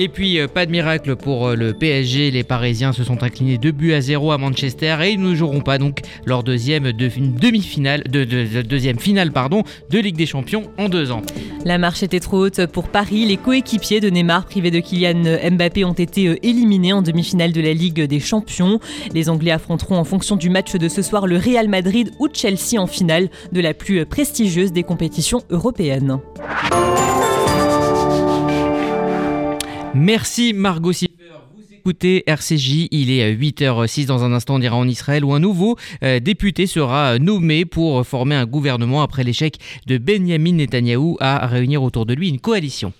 Et puis, euh, pas de miracle pour euh, le PSG. Les Parisiens se sont inclinés 2 buts à 0 à Manchester et ils ne joueront pas donc leur deuxième demi-finale, de, Ligue des Champions en deux ans. La marche était trop haute pour Paris. Les coéquipiers de Neymar, privés de Kylian Mbappé, ont été euh, éliminés en demi-finale de la Ligue des Champions. Les Anglais affronteront en fonction du match de ce soir le Real Madrid ou Chelsea en finale de la plus prestigieuse des compétitions européennes. Merci Margot Sipper. Vous écoutez RCJ, il est 8h06 dans un instant on ira en Israël où un nouveau euh, député sera nommé pour former un gouvernement après l'échec de Benjamin Netanyahou à réunir autour de lui une coalition.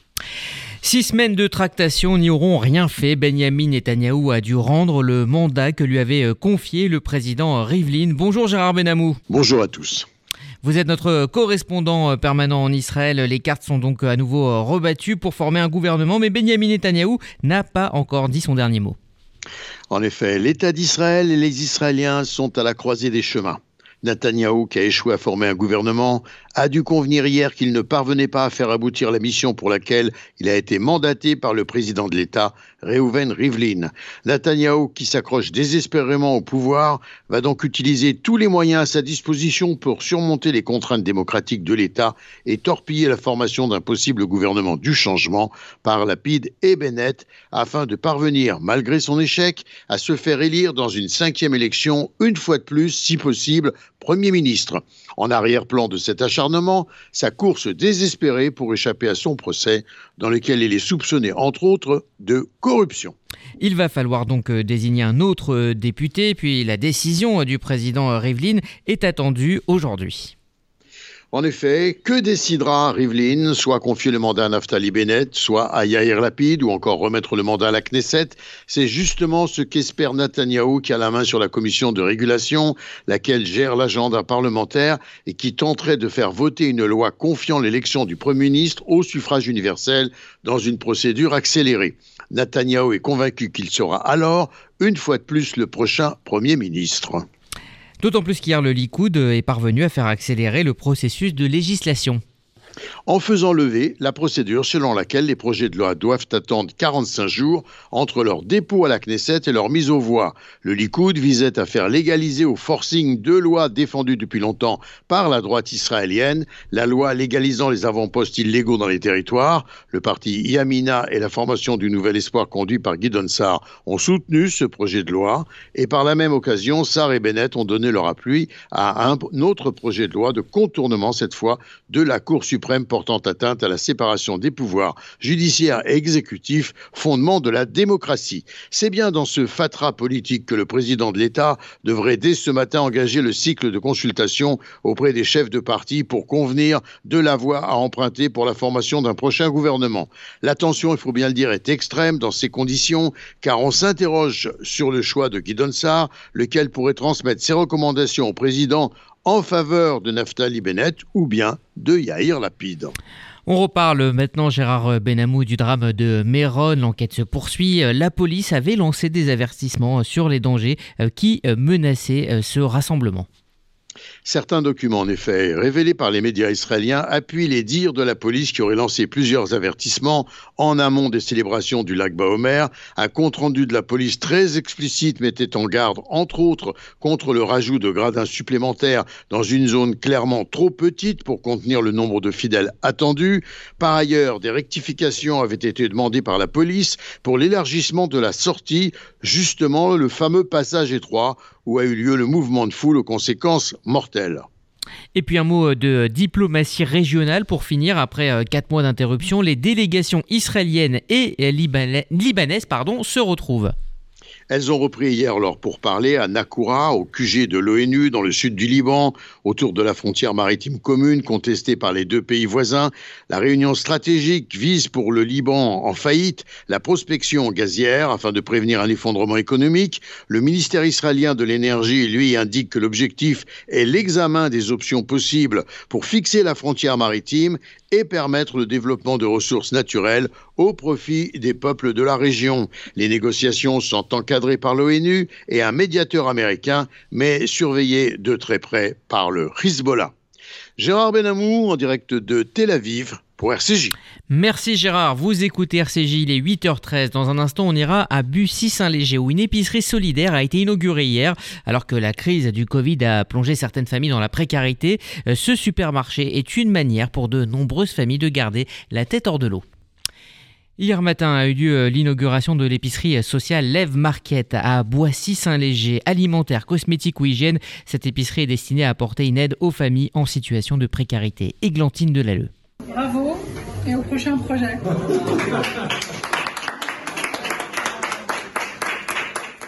Six semaines de tractation n'y auront rien fait. Benjamin Netanyahou a dû rendre le mandat que lui avait euh, confié le président Rivlin. Bonjour Gérard Benamou. Bonjour à tous. Vous êtes notre correspondant euh, permanent en Israël. Les cartes sont donc euh, à nouveau euh, rebattues pour former un gouvernement, mais Benjamin Netanyahou n'a pas encore dit son dernier mot. En effet, l'État d'Israël et les Israéliens sont à la croisée des chemins. Netanyahou, qui a échoué à former un gouvernement, a dû convenir hier qu'il ne parvenait pas à faire aboutir la mission pour laquelle il a été mandaté par le président de l'État, Reuven Rivlin. Netanyahou, qui s'accroche désespérément au pouvoir, va donc utiliser tous les moyens à sa disposition pour surmonter les contraintes démocratiques de l'État et torpiller la formation d'un possible gouvernement du changement par Lapide et Bennett afin de parvenir, malgré son échec, à se faire élire dans une cinquième élection, une fois de plus, si possible, Premier ministre. En arrière-plan de cet acharnement, sa course désespérée pour échapper à son procès, dans lequel il est soupçonné, entre autres, de corruption. Il va falloir donc euh, désigner un autre euh, député, puis la décision euh, du président Rivlin est attendue aujourd'hui. En effet, que décidera Rivlin Soit confier le mandat à Naftali Bennett, soit à Yair Lapid, ou encore remettre le mandat à la Knesset? C'est justement ce qu'espère Netanyahou qui a la main sur la commission de régulation, laquelle gère l'agenda parlementaire et qui tenterait de faire voter une loi confiant l'élection du Premier ministre au suffrage universel dans une procédure accélérée. Netanyahou est convaincu qu'il sera alors, une fois de plus, le prochain Premier ministre. D'autant plus qu'hier, le Likoud est parvenu à faire accélérer le processus de législation en faisant lever la procédure selon laquelle les projets de loi doivent attendre 45 jours entre leur dépôt à la Knesset et leur mise aux voix. Le Likoud visait à faire légaliser au forcing deux lois défendues depuis longtemps par la droite israélienne, la loi légalisant les avant-postes illégaux dans les territoires. Le parti Yamina et la formation du Nouvel Espoir conduit par Guidon Sarr ont soutenu ce projet de loi et par la même occasion, Sarr et Bennett ont donné leur appui à un autre projet de loi de contournement cette fois de la Cour suprême portant atteinte à la séparation des pouvoirs judiciaires et exécutifs, fondement de la démocratie. C'est bien dans ce fatras politique que le président de l'État devrait dès ce matin engager le cycle de consultation auprès des chefs de parti pour convenir de la voie à emprunter pour la formation d'un prochain gouvernement. L'attention, il faut bien le dire, est extrême dans ces conditions, car on s'interroge sur le choix de Guy Donsard, lequel pourrait transmettre ses recommandations au président en faveur de Naftali Bennett ou bien de Yair Lapid. On reparle maintenant, Gérard Benamou, du drame de Méron. L'enquête se poursuit. La police avait lancé des avertissements sur les dangers qui menaçaient ce rassemblement. Certains documents, en effet, révélés par les médias israéliens, appuient les dires de la police qui aurait lancé plusieurs avertissements en amont des célébrations du lac Baomer. Un compte-rendu de la police très explicite mettait en garde, entre autres, contre le rajout de gradins supplémentaires dans une zone clairement trop petite pour contenir le nombre de fidèles attendus. Par ailleurs, des rectifications avaient été demandées par la police pour l'élargissement de la sortie, justement le fameux passage étroit où a eu lieu le mouvement de foule aux conséquences mortelles. Et puis un mot de diplomatie régionale pour finir. Après euh, quatre mois d'interruption, les délégations israéliennes et libanaises se retrouvent. Elles ont repris hier leur pourparlers à Nakoura, au QG de l'ONU, dans le sud du Liban, autour de la frontière maritime commune contestée par les deux pays voisins. La réunion stratégique vise pour le Liban en faillite la prospection gazière afin de prévenir un effondrement économique. Le ministère israélien de l'énergie, lui, indique que l'objectif est l'examen des options possibles pour fixer la frontière maritime et permettre le développement de ressources naturelles au profit des peuples de la région. Les négociations sont encadrées par l'ONU et un médiateur américain, mais surveillées de très près par le Hezbollah. Gérard Benamou en direct de Tel Aviv pour RCJ. Merci Gérard, vous écoutez RCJ, il est 8h13. Dans un instant, on ira à Bussy-Saint-Léger où une épicerie solidaire a été inaugurée hier. Alors que la crise du Covid a plongé certaines familles dans la précarité, euh, ce supermarché est une manière pour de nombreuses familles de garder la tête hors de l'eau. Hier matin a eu lieu euh, l'inauguration de l'épicerie sociale Lève Market à Boissy-Saint-Léger. Alimentaire, cosmétique ou hygiène, cette épicerie est destinée à apporter une aide aux familles en situation de précarité. Églantine Delalleux. Bravo et au prochain projet.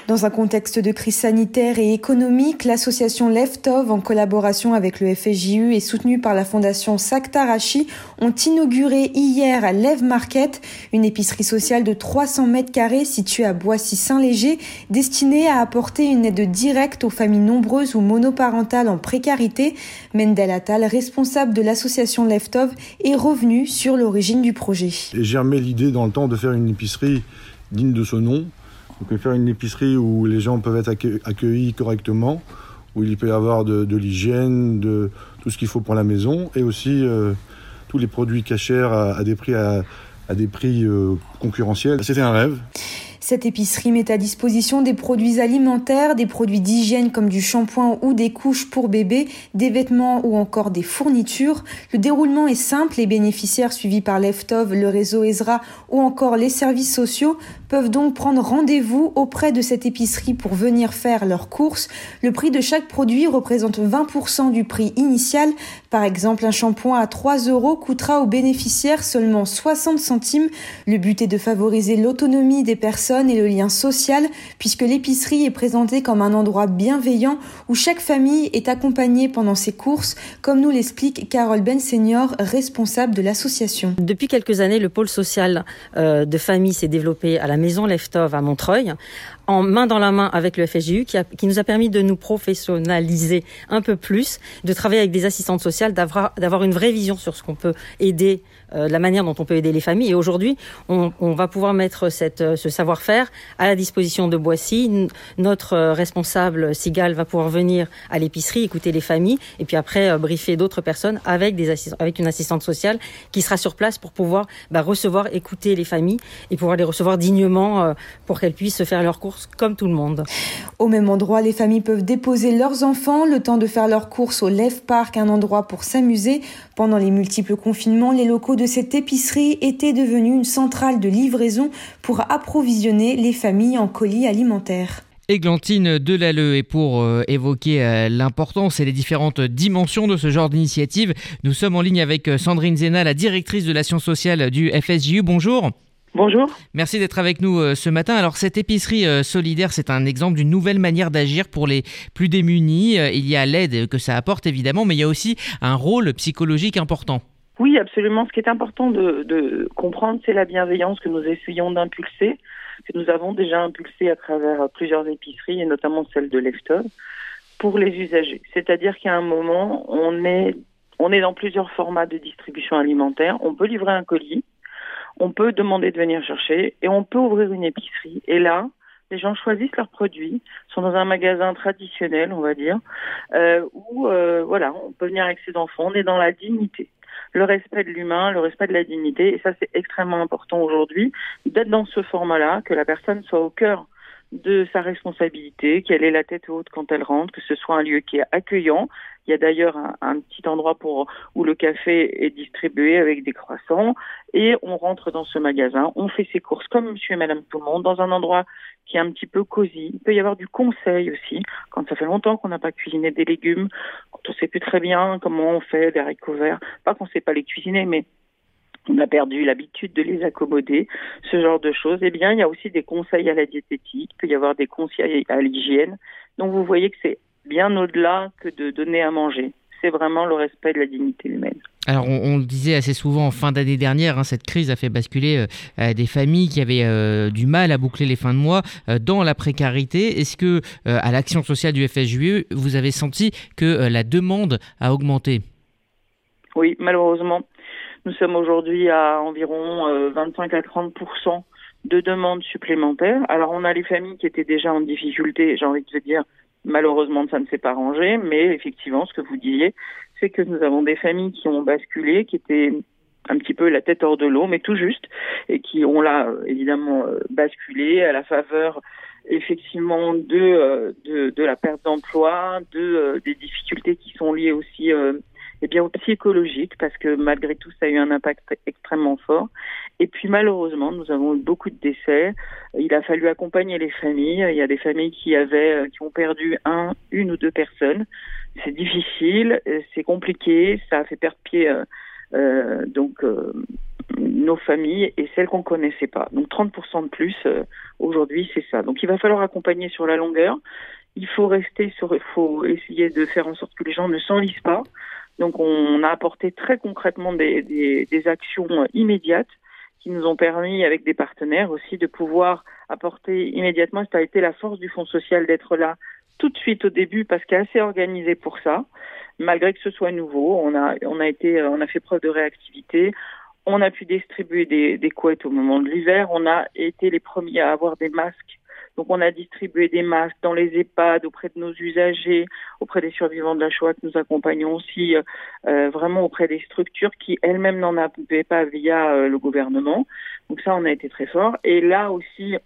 Dans un contexte de crise sanitaire et économique, l'association Leftov, en collaboration avec le FSJU et soutenue par la fondation Saktarachi, ont inauguré hier à Lève Market une épicerie sociale de 300 mètres carrés située à Boissy-Saint-Léger, destinée à apporter une aide directe aux familles nombreuses ou monoparentales en précarité. Mendel Attal, responsable de l'association Leftov, est revenu sur l'origine du projet. J'ai remis l'idée dans le temps de faire une épicerie digne de ce nom donc faire une épicerie où les gens peuvent être accueillis correctement, où il peut y avoir de, l'hygiène, de tout ce qu'il faut pour la maison, et aussi euh, tous les produits cachers à, des prix, à, des prix euh, concurrentiels. C'était un rêve. Cette épicerie met à disposition des produits alimentaires, des produits d'hygiène comme du shampoing ou des couches pour bébés, des vêtements ou encore des fournitures. Le déroulement est simple, les bénéficiaires suivis par Leftov, le réseau Ezra ou encore les services sociaux peuvent donc prendre rendez-vous auprès de cette épicerie pour venir faire leurs courses. Le prix de chaque produit représente 20% du prix initial. Par exemple, un shampoing à 3 euros coûtera aux bénéficiaires seulement 60 centimes. Le but est de favoriser l'autonomie des et le lien social, puisque l'épicerie est présentée comme un endroit bienveillant où chaque famille est accompagnée pendant ses courses, comme nous l'explique Carole Ben Senior, responsable de l'association. Depuis quelques années, le pôle social euh, de famille s'est développé à la maison Leftov à Montreuil, en main dans la main avec le FSJU, qui, qui nous a permis de nous professionnaliser un peu plus, de travailler avec des assistantes sociales, d'avoir une vraie vision sur ce qu'on peut aider euh, la manière dont on peut aider les familles. Et aujourd'hui, on, va pouvoir mettre euh, ce savoir-faire à la disposition de Boissy. Notre euh, responsable, Sigal, va pouvoir venir à l'épicerie, écouter les familles, et puis après briefer d'autres personnes avec une assistante sociale qui sera sur place pour pouvoir bah, recevoir, écouter les familles et pouvoir les recevoir dignement pour qu'elles puissent faire leurs courses comme tout le monde. Au même endroit, les familles peuvent déposer leurs enfants le temps de faire leurs courses au Lève Park, un endroit pour s'amuser. Pendant les multiples confinements, les locaux de cette épicerie était devenue une centrale de livraison pour approvisionner les familles en colis alimentaires. Églantine Delalleux, et pour euh, évoquer euh, l'importance et les différentes dimensions de ce genre d'initiative, nous sommes en ligne avec euh, Sandrine Zena, la directrice de l'action sociale du FSJU. Bonjour. Bonjour. Merci d'être avec nous ce matin. Alors cette épicerie solidaire, c'est un exemple d'une nouvelle manière d'agir pour les plus démunis. Il y a l'aide que ça apporte évidemment, mais il y a aussi un rôle psychologique important. Oui, absolument. Ce qui est important de, comprendre, c'est la bienveillance que nous essayons d'impulser, que nous avons déjà impulsée à travers plusieurs épiceries, et notamment celle de Leftov, pour les usagers. C'est-à-dire qu'à un moment, on est, on est dans plusieurs formats de distribution alimentaire. On peut livrer un colis, on peut demander de venir chercher, et on peut ouvrir une épicerie. Et là, les gens choisissent leurs produits, sont dans un magasin traditionnel, on va dire, euh, où euh, voilà, on peut venir avec ses enfants, on est dans la dignité le respect de l'humain, le respect de la dignité. Et ça, c'est extrêmement important aujourd'hui, d'être dans ce format-là, que la personne soit au cœur de sa responsabilité, qu'elle ait la tête haute quand elle rentre, que ce soit un lieu qui est accueillant. Il y a d'ailleurs un, petit endroit pour où le café est distribué avec des croissants et on rentre dans ce magasin, on fait ses courses comme monsieur et madame tout le monde dans un endroit qui est un petit peu cosy. Il peut y avoir du conseil aussi quand ça fait longtemps qu'on n'a pas cuisiné des légumes, quand on sait plus très bien comment on fait des haricots verts. Pas qu'on sait pas les cuisiner, mais on a perdu l'habitude de les accommoder, ce genre de choses. Eh bien, il y a aussi des conseils à la diététique, il peut y avoir des conseils à l'hygiène. Donc, vous voyez que c'est bien au-delà que de donner à manger. C'est vraiment le respect de la dignité humaine. Alors, on, le disait assez souvent en fin d'année dernière, hein, cette crise a fait basculer euh, euh, des familles qui avaient euh, du mal à boucler les fins de mois dans la précarité. Est-ce que, à l'action sociale du FSJE, vous avez senti que la demande a augmenté? Oui, malheureusement. Nous sommes aujourd'hui à environ 25 à 30% de demandes supplémentaires. Alors, on a les familles qui étaient déjà en difficulté, j'ai envie de dire, malheureusement, ça ne s'est pas rangé, mais effectivement, ce que vous disiez, c'est que nous avons des familles qui ont basculé, qui étaient un petit peu la tête hors de l'eau, mais tout juste, et qui ont là évidemment basculé à la faveur effectivement de, de, de la perte d'emploi, de des difficultés qui sont liées aussi eh bien, psychologique, parce que malgré tout, ça a eu un impact extrêmement fort. Et puis, malheureusement, nous avons eu beaucoup de décès. Il a fallu accompagner les familles. Il y a des familles qui avaient, euh, qui ont perdu un, une ou deux personnes. C'est difficile, euh, c'est compliqué, ça a fait perdre pied, euh, euh donc, euh, nos familles et celles qu'on connaissait pas. Donc 30% de plus aujourd'hui, c'est ça. Donc il va falloir accompagner sur la longueur. Il faut rester sur, il faut essayer de faire en sorte que les gens ne s'enlisent pas. Donc on a apporté très concrètement des, actions immédiates qui nous ont permis, avec des partenaires aussi, de pouvoir apporter immédiatement. Ça a été la force du Fonds social d'être là tout de suite au début parce qu'il est assez organisé pour ça. Malgré que ce soit nouveau, on a, on a été, on a fait preuve de réactivité. On a pu distribuer des, des couettes au moment de l'hiver. On a été les premiers à avoir des masques donc on a distribué des masques dans les EHPAD auprès de nos usagers, auprès des survivants de la Shoah que nous accompagnons aussi euh, euh vraiment auprès des structures qui elles-mêmes n'en avaient pas via euh, le gouvernement. Donc ça, on a été très fort. Et là aussi,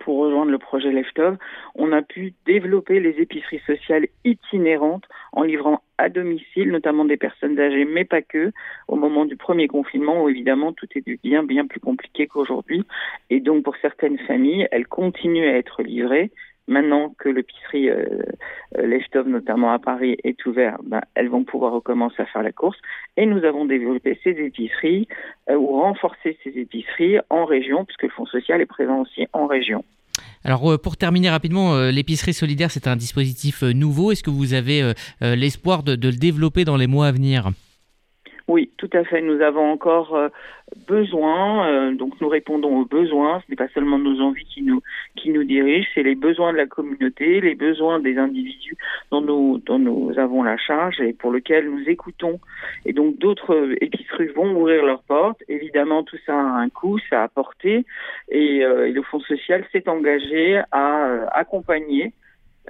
pour rejoindre le projet Leftov, on a pu développer les épiceries sociales itinérantes en livrant à domicile, notamment des personnes âgées, mais pas que, au moment du premier confinement où évidemment tout est bien, bien plus compliqué qu'aujourd'hui. Et donc pour certaines familles, elles continuent à être livrées. Maintenant que l'épicerie euh, euh Leftov, notamment à Paris, est ouverte, ben, elles vont pouvoir recommencer à faire la course. Et nous avons développé ces épiceries euh, ou renforcé ces épiceries en région, puisque le Fonds social est présent aussi en région. Alors euh, pour terminer rapidement, l'épicerie solidaire, c'est un dispositif nouveau. Est-ce que vous avez l'espoir de, le développer dans les mois à venir? Oui, tout à fait. Nous avons encore euh, besoin, euh, donc nous répondons aux besoins. Ce n'est pas seulement nos envies qui nous qui nous dirigent, c'est les besoins de la communauté, les besoins des individus dont nous dont nous avons la charge et pour lesquels nous écoutons. Et donc d'autres épiceries vont ouvrir leurs portes. Évidemment, tout ça a un coût, ça a porté, et, euh, le Fonds social s'est engagé à accompagner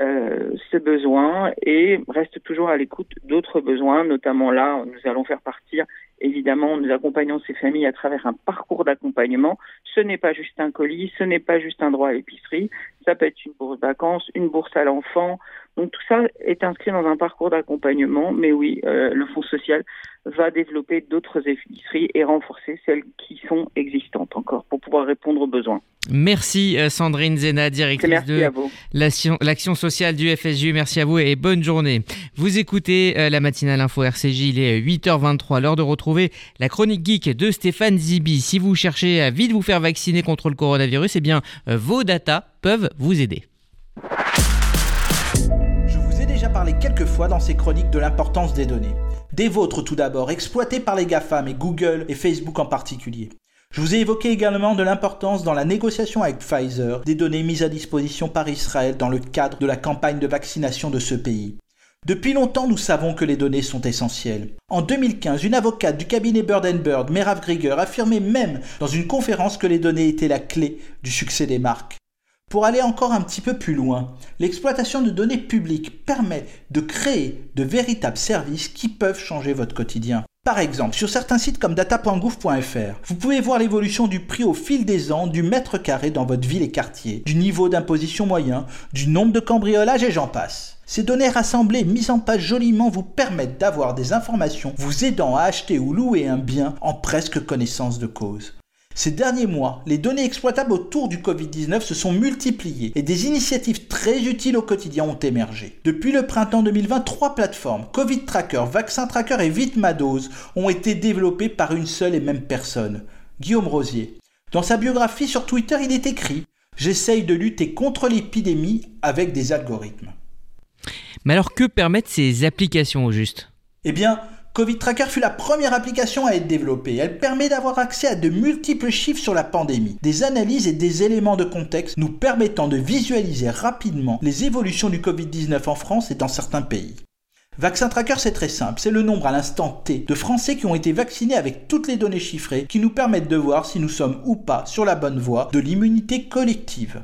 euh, ce besoin et reste toujours à l'écoute d'autres besoins, notamment là, nous allons faire partir, évidemment, nous accompagnons ces familles à travers un parcours d'accompagnement. Ce n'est pas juste un colis, ce n'est pas juste un droit à l'épicerie, ça peut être une bourse de vacances, une bourse à l'enfant. Donc tout ça est inscrit dans un parcours d'accompagnement, mais oui, euh, le Fonds social va développer d'autres épiceries et renforcer celles qui sont existantes encore pour pouvoir répondre aux besoins. Merci euh, Sandrine Zena, directrice de l'action sociale du FSJU. Merci à vous et bonne journée. Vous écoutez euh, la matinale info RCJ, il est 8h23, l'heure de retrouver la chronique geek de Stéphane Zibi. Si vous cherchez à vite vous faire vacciner contre le coronavirus, eh bien euh, vos datas peuvent vous aider. Dans ces chroniques de l'importance des données. Des vôtres tout d'abord, exploitées par les GAFAM et Google et Facebook en particulier. Je vous ai évoqué également de l'importance dans la négociation avec Pfizer des données mises à disposition par Israël dans le cadre de la campagne de vaccination de ce pays. Depuis longtemps, nous savons que les données sont essentielles. En 2015, une avocate du cabinet Bird Bird, Merav Grieger, affirmait même dans une conférence que les données étaient la clé du succès des marques. Pour aller encore un petit peu plus loin, l'exploitation de données publiques permet de créer de véritables services qui peuvent changer votre quotidien. Par exemple, sur certains sites comme data.gouv.fr, vous pouvez voir l'évolution du prix au fil des ans du mètre carré dans votre ville et quartier, du niveau d'imposition moyen, du nombre de cambriolages et j'en passe. Ces données rassemblées, mises en page joliment, vous permettent d'avoir des informations vous aidant à acheter ou louer un bien en presque connaissance de cause. Ces derniers mois, les données exploitables autour du Covid-19 se sont multipliées et des initiatives très utiles au quotidien ont émergé. Depuis le printemps 2020, trois plateformes, Covid Tracker, Vaccin Tracker et Vitmadose, ont été développées par une seule et même personne, Guillaume Rosier. Dans sa biographie sur Twitter, il est écrit J'essaye de lutter contre l'épidémie avec des algorithmes. Mais alors que permettent ces applications au juste? Eh bien, Covid Tracker fut la première application à être développée. Elle permet d'avoir accès à de multiples chiffres sur la pandémie, des analyses et des éléments de contexte nous permettant de visualiser rapidement les évolutions du Covid-19 en France et dans certains pays. Vaccin Tracker, c'est très simple, c'est le nombre à l'instant T de Français qui ont été vaccinés avec toutes les données chiffrées qui nous permettent de voir si nous sommes ou pas sur la bonne voie de l'immunité collective.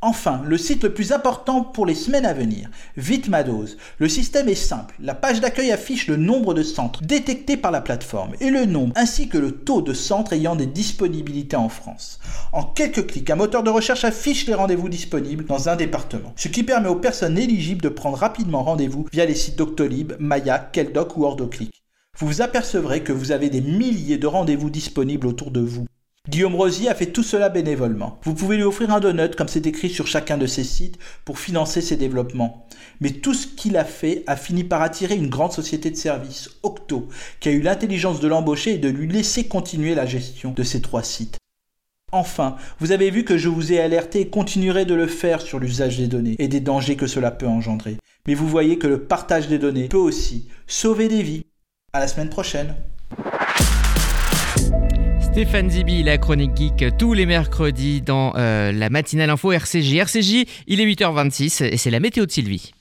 Enfin, le site le plus important pour les semaines à venir, Vite ma dose. Le système est simple. La page d'accueil affiche le nombre de centres détectés par la plateforme et le nombre ainsi que le taux de centres ayant des disponibilités en France. En quelques clics, un moteur de recherche affiche les rendez-vous disponibles dans un département, ce qui permet aux personnes éligibles de prendre rapidement rendez-vous via les sites Doctolib, Maya, Keldoc ou Ordoclick. Vous vous apercevrez que vous avez des milliers de rendez-vous disponibles autour de vous. Guillaume Rosier a fait tout cela bénévolement. Vous pouvez lui offrir un donut, comme c'est écrit sur chacun de ses sites, pour financer ses développements. Mais tout ce qu'il a fait a fini par attirer une grande société de services, Octo, qui a eu l'intelligence de l'embaucher et de lui laisser continuer la gestion de ces trois sites. Enfin, vous avez vu que je vous ai alerté et continuerai de le faire sur l'usage des données et des dangers que cela peut engendrer. Mais vous voyez que le partage des données peut aussi sauver des vies. À la semaine prochaine. Stéphane Zibi, la chronique geek, tous les mercredis dans euh, la matinale info RCJ. RCJ, il est 8h26 et c'est la météo de Sylvie.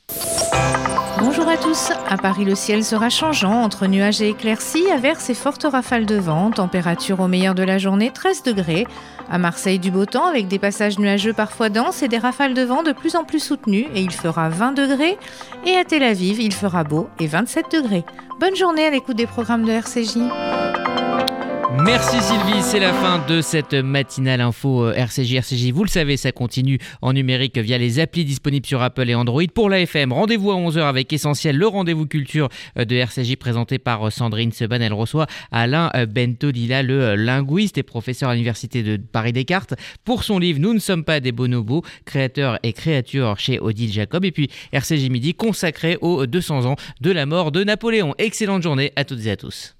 Bonjour à tous. À Paris, le ciel sera changeant entre nuages et éclaircies, averses et fortes rafales de vent. Température au meilleur de la journée, 13 degrés. À Marseille, du beau temps avec des passages nuageux parfois denses et des rafales de vent de plus en plus soutenues et il fera 20 degrés. Et à Tel Aviv, il fera beau et 27 degrés. Bonne journée à l'écoute des programmes de RCJ. Merci Sylvie, c'est la fin de cette matinale info RCJ. Euh, RCJ, vous le savez, ça continue en numérique via les applis disponibles sur Apple et Android. Pour la FM, rendez-vous à 11h avec Essentiel, le rendez-vous culture euh, de RCJ présenté par euh, Sandrine Seban. Elle reçoit Alain Bentodila, le linguiste et professeur à l'Université de Paris-Descartes, pour son livre Nous ne sommes pas des bonobos, créateurs et créatures chez Odile Jacob. Et puis RCJ Midi consacré aux 200 ans de la mort de Napoléon. Excellente journée à toutes et à tous.